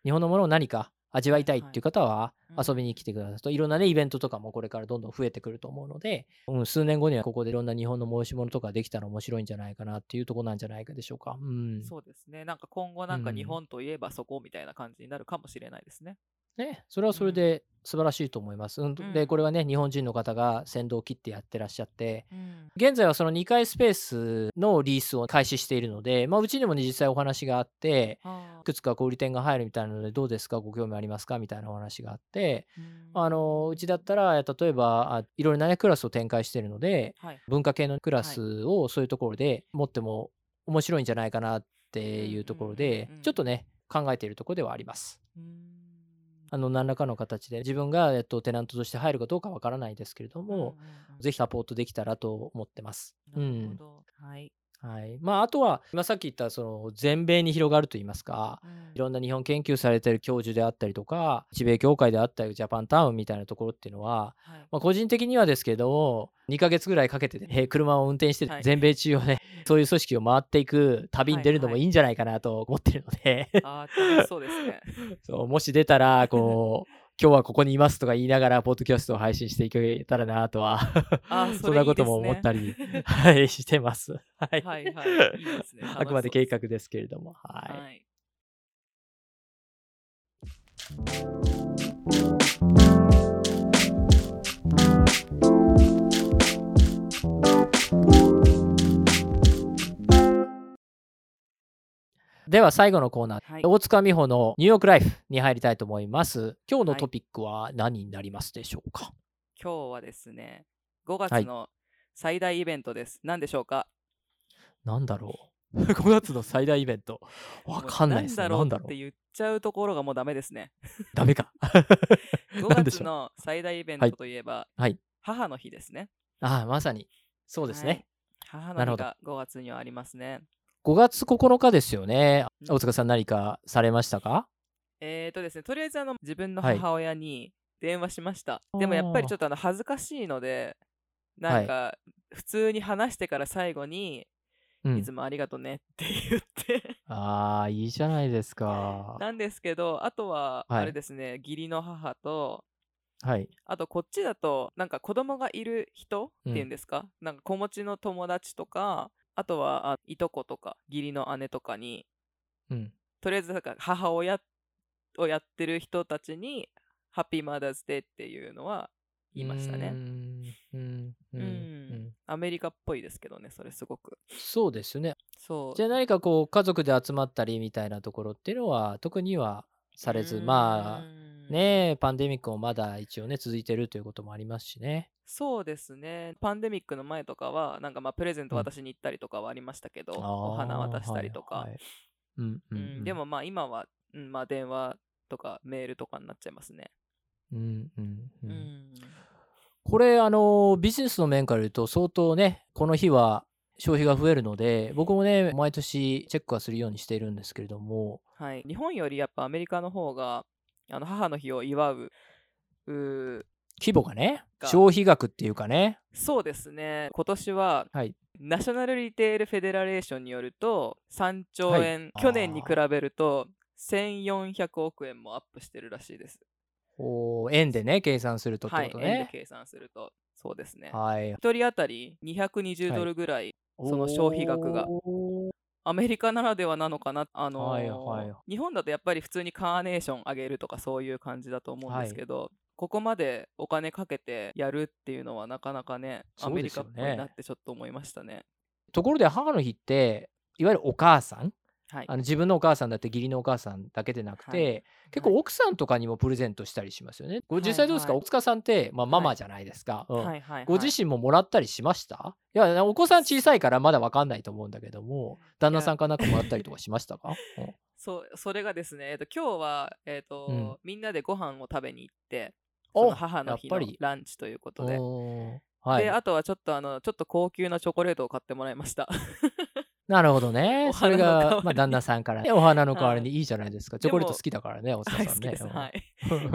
B: 日本のものを何か味わいたいっていう方は遊びに来てくださると、いろんなね、イベントとかもこれからどんどん増えてくると思うので、うん、数年後にはここでいろんな日本の催し物とかできたら面白いんじゃないかなっていうとこなんじゃないかでしょうか。うん、
A: そうですね。なんか今後なんか日本といえばそこみたいな感じになるかもしれないですね。
B: ね、それはそれで素晴らしいと思います。うん、で、これはね、日本人の方が先導を切ってやってらっしゃって、うん、現在はその2階スペースのリースを開始しているので、まあ、うちにもね、実際お話があって、いくつか小売店が入るみたいなので、どうですか、ご興味ありますか？みたいなお話があって、うん、あのうちだったら、例えば、あいろいろな、ね、クラスを展開しているので、はい、文化系のクラスをそういうところで持っても面白いんじゃないかなっていうところで、ちょっとね、考えているところではあります。
A: うん
B: あの何らかの形で自分が、えっと、テナントとして入るかどうかわからないですけれども、うんうんうん、ぜひサポートできたらと思ってます。
A: なるほど、うん、はい
B: はい。まあ、あとは、今さっき言った、その、全米に広がるといいますか、うん、いろんな日本研究されている教授であったりとか、日米協会であったり、ジャパンタウンみたいなところっていうのは、はい、まあ、個人的にはですけども、2ヶ月ぐらいかけて、ね、(laughs) 車を運転して、全米中をね、はい、そういう組織を回っていく旅に出るのもいいんじゃないかなと思ってるので、
A: はいはい、あそうですね。(laughs)
B: そう、もし出たら、こう、今日はここにいますとか言いながら、ポッドキャストを配信していけたらなとは (laughs) そんなことも思ったり、はい、してます。(laughs)
A: はい。はいはい。いいですね。
B: あくまで計画ですけれども。はい。はいでは最後のコーナー、はい、大塚美穂のニューヨークライフに入りたいと思います。今日のトピックは何になりますでしょうか、はい、
A: 今日はですね、5月の最大イベントです。何でしょうか？
B: 何だろう (laughs) ?5 月の最大イベント。わかんないです
A: ね。何だろうって言っちゃうところがもうダメですね。(laughs)
B: ダメか。(laughs)
A: 5月の最大イベントといえば、
B: はい、
A: 母の日ですね。
B: ああ、まさに。そうですね。
A: はい、母の日が5月にはありますね。
B: 5月9日ですよね。大塚さん何かされましたか？
A: えっ、ー、とですね、とりあえずあの自分の母親に電話しました。はい、でもやっぱりちょっとあの恥ずかしいので、なんか普通に話してから最後に、はい、いつもありがとねって言って。
B: ああ、いいじゃないですか。
A: なんですけど、あとは、あれですね、はい、義理の母と、
B: はい。
A: あとこっちだとなんか子供がいる人っていうん。ですか、なんか子持ちの友達とかあとはあいとことか義理の姉とかに
B: うん。
A: とりあえずなんか母親をやってる人たちにハッピーマダーズデーっていうのは言いましたね。アメリカっぽいですけどねそれすごく。
B: そうですよね。
A: そう
B: じゃあ何かこう家族で集まったりみたいなところっていうのは特にはされず、まあ
A: あ
B: ねパンデミックもまだ一応ね続いてるということもありますしね。
A: そうですね。パンデミックの前とかはなんかまあプレゼント
B: うん。
A: 渡しに行ったりとかはありましたけど、
B: あー
A: お花渡したりとか、でもまあ今は、うん、まあ電話とかメールとかになっちゃいますね。
B: うんうんう
A: うん。ん。
B: これあのビジネスの面から言うと相当ねこの日は消費が増えるので僕もね毎年チェックはするようにしているんですけれども。
A: はい、日本よりやっぱアメリカの方があの母の日を祝う
B: 規模がね
A: が。
B: 消費額っていうかね。
A: そうですね。今年は
B: はい。
A: ナショナルリテールフェデラレーションによると3兆
B: はい。
A: 円、
B: あー
A: 去年に比べると1400億円もアップしてるらしいです。
B: おー円でね計算するとって
A: はい、
B: こと
A: 円で
B: ね。
A: 計算すると。そうですね。
B: はい。
A: 1人当たり220ドルぐらい、その消費額が。アメリカならではなのかな、あのー
B: はいはい
A: 日本だとやっぱり普通にカーネーションあげるとかそういう感じだと思うんですけど、ここまでお金かけてやるっていうのはなかなかねアメリカっぽいなってちょっと思いましたね。
B: ところで母の日っていわゆるお母さん
A: はい。
B: あの自分のお母さんだって義理のお母さんだけでなくて、
A: はい。
B: 結構奥さんとかにもプレゼントしたりしますよね。ご実際どうですか、
A: はい。はい
B: 大塚さんって、まあ、ママじゃないですか。ご自身ももらったりしました？いやお子さん小さいからまだわかんないと思うんだけども旦那さんかなんかもらったりとかしましたか、うん。
A: そうそれがですね、えっと、今日は、えっと
B: うん。
A: みんなでご飯を食べに行って
B: お
A: その母の日のランチということで。
B: はい。
A: で、あとはちょっとあの、ちょっと高級なチョコレートを買ってもらいました。(laughs)
B: なるほどね。(laughs)
A: お
B: それがまあ、旦那さんから。(laughs) ね、お花の代わりに
A: はい
B: いじゃないですか。チョコレート好きだからね、大塚
A: はい、
B: さんね。
A: はい。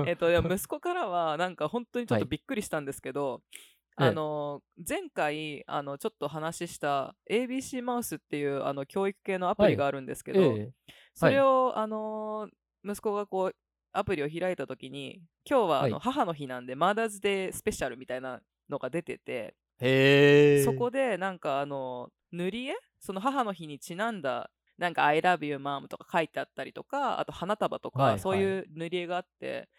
A: えっと、でも息子からは、なんか本当にちょっとびっくりしたんですけど、
B: ええ。
A: あの前回あのちょっと話した ABC マウスっていうあの教育系のアプリがあるんですけど、
B: ええ。
A: それを、あの息子がこうアプリを開いた時に今日はあの、
B: はい。
A: 母の日なんでマダーズデースペシャルみたいなのが出てて、
B: へえ。
A: そこでなんかあの塗り絵？その母の日にちなんだなんか I love you mom とか書いてあったりとかあと花束とか、
B: はいはい。
A: そういう塗り絵があって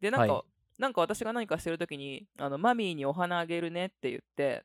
A: でなんか、
B: はい。
A: なんか私が何かしてる時にあのマミーにお花あげるねって言って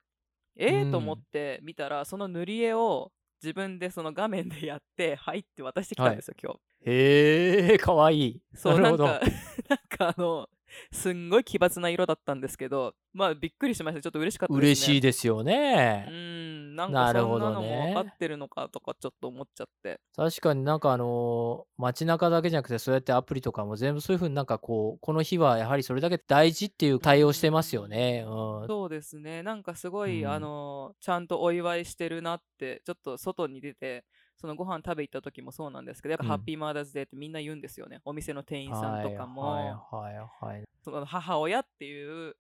A: ええ
B: うん。
A: と思って見たらその塗り絵を自分でその画面でやってはいって渡してきたんですよ、今日
B: へえ、かわいい。
A: そう
B: なるほど。
A: なんかなんかあのすんごい奇抜な色だったんですけどまあびっくりしましたちょっと嬉しかったですね
B: 嬉しいですよ
A: う
B: ね。
A: ん、なん
B: なる
A: かそんな
B: ほどね
A: のも分かってるのかとかちょっと思っちゃって。
B: 確かになんかあのー街中だけじゃなくてそうやってアプリとかも全部そういうふうになんかこうこの日はやはりそれだけ大事っていう対応してますよね。うん。
A: そうですね。なんかすごい、
B: うん
A: あの、ちゃんとお祝いしてるなって、ちょっと外に出て、そのご飯食べ行った時もそうなんですけど、やっぱ
B: うん
A: ハッピーマーダーズデーってみんな言うんですよね。お店の店員さんとかも、
B: はいはいはいはい。
A: その母親っていう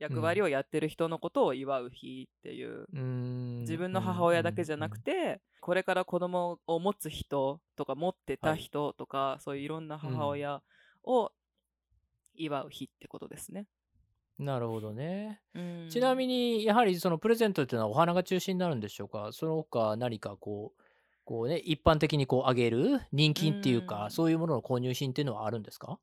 A: 役割をやってる人のことを祝う日っていう。
B: うーん
A: 自分の母親だけじゃなくて、これから子供を持つ人とか持ってた人とか、そういういろんな母親を祝う日ってことですね。
B: なるほどね。
A: うん
B: ちなみにやはりそのプレゼントっていうのはお花が中心になるんでしょうか？その他何かこうこうね一般的にこうあげる人金っていうか
A: うん。
B: そういうものの購入品っていうのはあるんですか？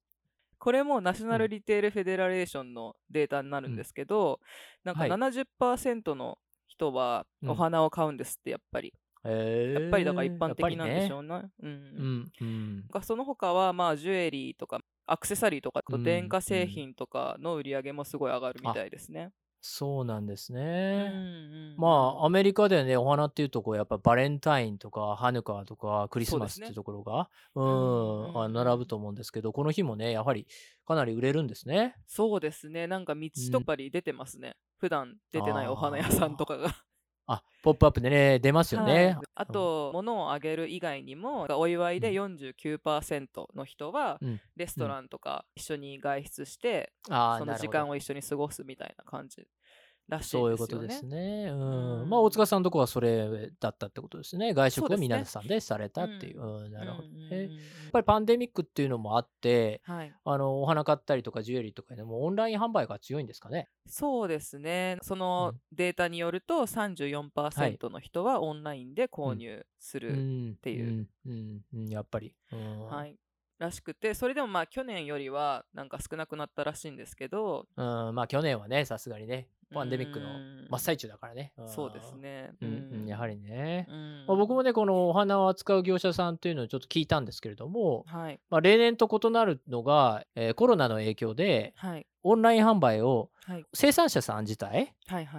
A: これもナショナルリテールフェデラレーションのデータになるんですけど、なんか
B: はい。
A: 70%の人は
B: うん。
A: お花を買うんですってやっぱり、やっぱりだから一般的なんでし
B: う。
A: ょうね。うん。
B: うんうん。
A: なんかその他はまあジュエリーとかアクセサリーとか電化製品とかの売り上げもすごい上がるみたいですね。
B: そうなんです
A: うん
B: ね。
A: うん
B: まあアメリカでねお花っていうとこうやっぱバレンタインとかハヌカーとかクリスマス
A: そうですね
B: っていうところがう
A: うんうんうん
B: んあ並ぶと思うんですけどこの日もねやはりかなり売れるんですね。
A: そうですね。なんか道とかに出てますね。普段出てないお花屋さんとかが。
B: あポップアップでね出ますよね。
A: はい。あと、物をあげる以外にも、お祝いで49%の人は、
B: うん。
A: レストランとか一緒に外出して、
B: あー
A: その
B: なるほど。
A: 時間を一緒に過ごすみたいな感じらしいですよね。
B: そういうことですね。うん。
A: うん
B: まあ、大塚さんのとこはそれだったってことですね。外食を皆さんでされたっていう。うん、なるほどね。やっぱりパンデミックっていうのもあって、
A: はい、
B: あの、お花買ったりとかジュエリーとかでもオンライン販売が強いんですかね？
A: そうですね。そのデータによると34%の人はオンラインで購入す
B: う
A: る、
B: ん。って
A: いう
B: うん。やっぱり。うん。
A: はい、らしくてそれでもまあ去年よりはなんか少なくなったらしいんですけど
B: うん、まあ、去年はね、さすがにね、パンデミックの
A: うん
B: 真っ最中だからね。ん。
A: そうです。ね。
B: うん、うんやはりね。
A: うん。
B: まあ、僕もね、このお花を扱う業者さんというのをちょっと聞いたんですけれども、
A: はい。
B: まあ、例年と異なるのが、えーコロナの影響で
A: はい。
B: オンライン販売を
A: はい。
B: 生産者さん自体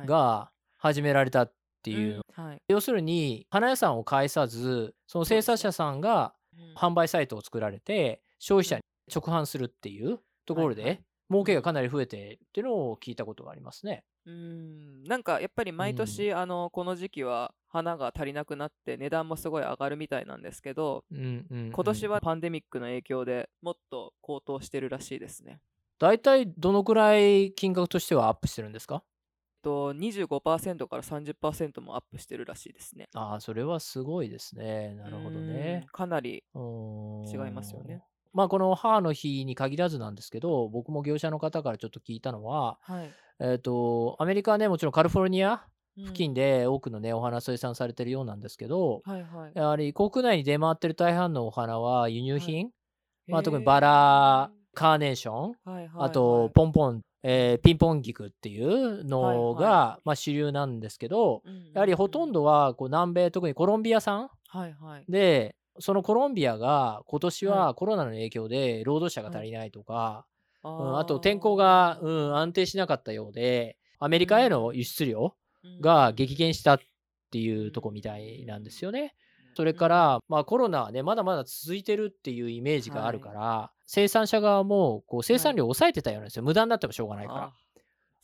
B: が始められたっていう、
A: うんはい。
B: 要するに花屋さんを介さずその生産者さんが
A: うん。
B: 販売サイトを作られて消費者に直販するっていうところで、儲けがかなり増えてっていうのを聞いたことがありますね。
A: うんなんかやっぱり毎年、あのこの時期は花が足りなくなって値段もすごい上がるみたいなんですけど
B: うんうんうん
A: 今年はパンデミックの影響でもっと高騰してるらしいですね。
B: 大体どのくらい金額としてはアップしてるんですか？
A: と25%から30%もアップしてるらしいですね。
B: ああそれはすごいですね。なるほどね
A: うん。かなり
B: 違
A: 違いますよね。
B: まあこの母の日に限らずなんですけど僕も業者の方からちょっと聞いたのは、
A: はい。
B: えっとアメリカはねもちろんカリフォルニア
A: うん。
B: 付近で多くのねお花生産されてるようなんですけど、
A: はいはい。
B: やはり国内に出回ってる大半のお花は輸入品、まあ、特にバラカーネーション、
A: はいはい
B: あとポンポン、えーピンポン菊っていうのが、
A: はい。は
B: まあ、主流なんですけど
A: うんうんうん。
B: やはりほとんどはこう南米特にコロンビア産
A: はいはい。
B: でそのコロンビアが今年
A: は
B: はコロナの影響で労働者が足りないとか、
A: あ
B: うんあと天候が、うん、安定しなかったようでアメリカへの輸出量が激減したっていうとこみたいなんですよね。それから、まあ、コロナはねまだまだ続いてるっていうイメージがあるから、生産者側もこう生産量を抑えてたようなんですよ、無駄になってもしょうがないから。
A: あ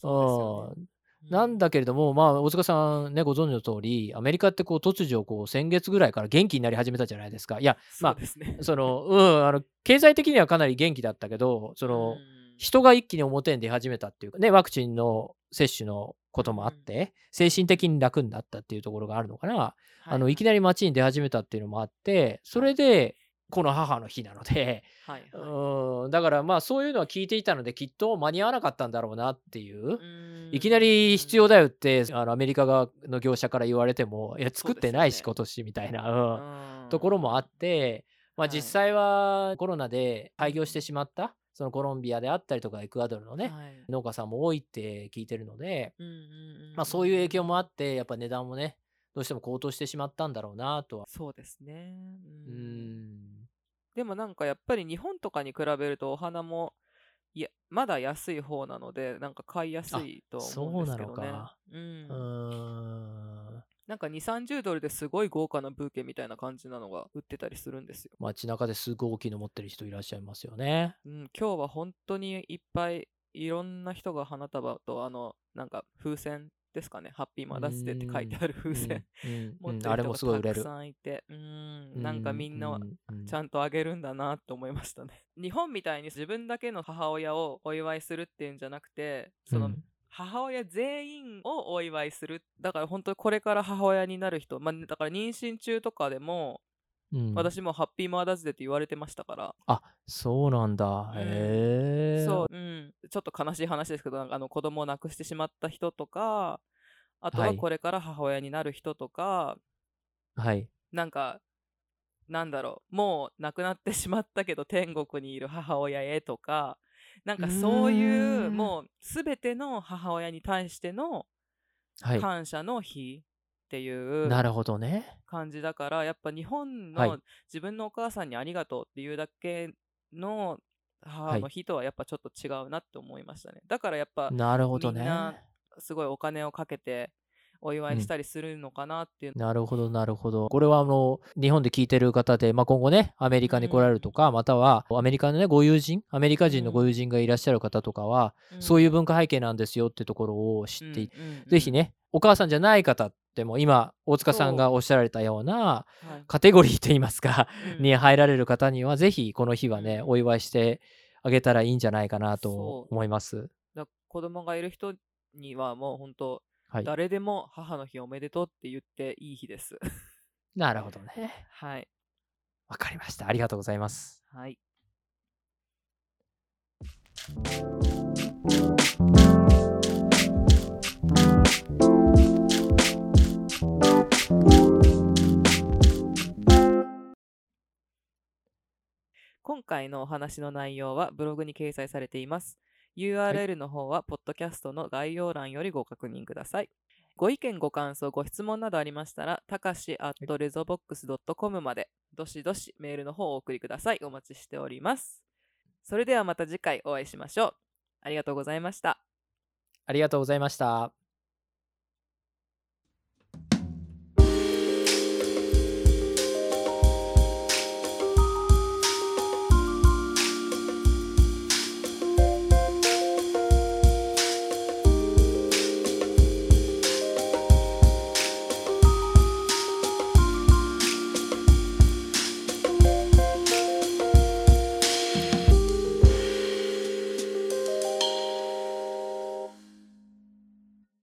A: そうですよね。
B: うんなんだけれども、まあ、大塚さんね、ご存知の通り、アメリカってこう突如こう、先月ぐらいから元気になり始めたじゃないですか。いや、ま
A: そうですね
B: あ、その、うん、あの、経済的にはかなり元気だったけど、その、人が一気に表に出始めたっていうかね、ワクチンの接種のこともあって、精神的に楽になったっていうところがあるのかな。あの、いき
A: な
B: なり街に出始めたっていうのもあって、それで、この母の日なので、
A: り、はいはい
B: うん、だからまあそういうのは聞いていたので、きっと間に合わなかったんだろうなっていう。
A: うん
B: いきなり必要だよってあのアメリカ側の業者から言われても、いや、作ってないし、
A: そう
B: 今年みたいな、うん
A: うん
B: ところもあって、まあ、
A: はい
B: 実際はコロナで廃業してしまった、そのコロンビアであったりとか、エクアドルのね、
A: はい
B: 農家さんも多いって聞いてるので、
A: うんうんうん
B: まあ、そういう影響もあって、やっぱ値段もね、どうしても高騰してしまったんだろうなとは。
A: そうですね。
B: う
A: うん
B: ん。
A: でもなんかやっぱり日本とかに比べるとお花もいやまだ安い方なのでなんか買いやすいとは思うんですけどね。
B: そうなのか
A: うん
B: うーん。
A: なんか2、30ドルですごい豪華なブーケみたいな感じなのが売ってたりするんですよ。
B: 街中ですごい大きいの持ってる人いらっしゃいますよね。
A: うん、今日は本当にいっぱいいろんな人が花束とあのなんか風船ですかね、ハッピーマダスデーって書いてある風船。持ってる人がたく。さんいて、うん、なんかみんな
B: う
A: ちゃんとあげるんだなって思いましたね。(laughs) 日本みたいに自分だけの母親をお祝いするっていうんじゃなくて、その
B: うん。
A: 母親全員をお祝いする。だから本当にこれから母親になる人、まあ、だから妊娠中とかでも、
B: うん
A: 私もハッピーマーダーズデーって言われてましたから、
B: あそうなんだ。
A: うん
B: へえ。
A: そう、うん、ちょっと悲しい話ですけど、なんかあの子供を亡くしてしまった人とか、あと
B: は
A: はいこれから母親になる人とか、
B: はい。
A: なんか、なんだろう、もう亡くなってしまったけど天国にいる母親へとか、なんかそういうう、
B: ん
A: もうすべての母親に対しての
B: はい。
A: 感謝の日っていう。
B: なるほどね。
A: 感じだから、やっぱ日本
B: はい。
A: の自分のお母さんにありがとうっていうだけの母
B: はい。
A: の日とはやっぱちょっと違うなって思いましたね。だからやっぱ
B: なるほどね。
A: みんなすごいお金をかけてお祝いしたりするのかなっていう、
B: なるほど、なるほど。これはあの日本で聞いてる方で、まあ、今後ね、アメリカに来られるとか、またはアメリカのね、ご友人、アメリカ人のご友人がいらっしゃる方とかは、そういう文化背景なんですよってところを知っていて、ぜひ
A: ね、
B: ね、お母さんじゃない方でも、今、大塚さんがおっしゃられたような
A: はい
B: カテゴリーといいますか、
A: うん
B: に入られる方には、ぜひこの日はね、
A: うん
B: お祝いしてあげたらいいんじゃないかなと思います。
A: だ子供がいる人にはもう本当、
B: はい。
A: 誰でも母の日おめでとうって言っていい日です。(laughs)
B: なるほどね。
A: はい。
B: わかりました。ありがとうございます。
A: はい。今回のお話の内容はブログに掲載されています。URL の方は、ポッドキャストの概要欄よりご確認ください。ご意見、ご感想、ご質問などありましたら、たかし at rezobox.com まで、どしどしメールの方をお送りください。お待ちしております。それではまた次回お会いしましょう。ありがとうございました。
B: ありがとうございました。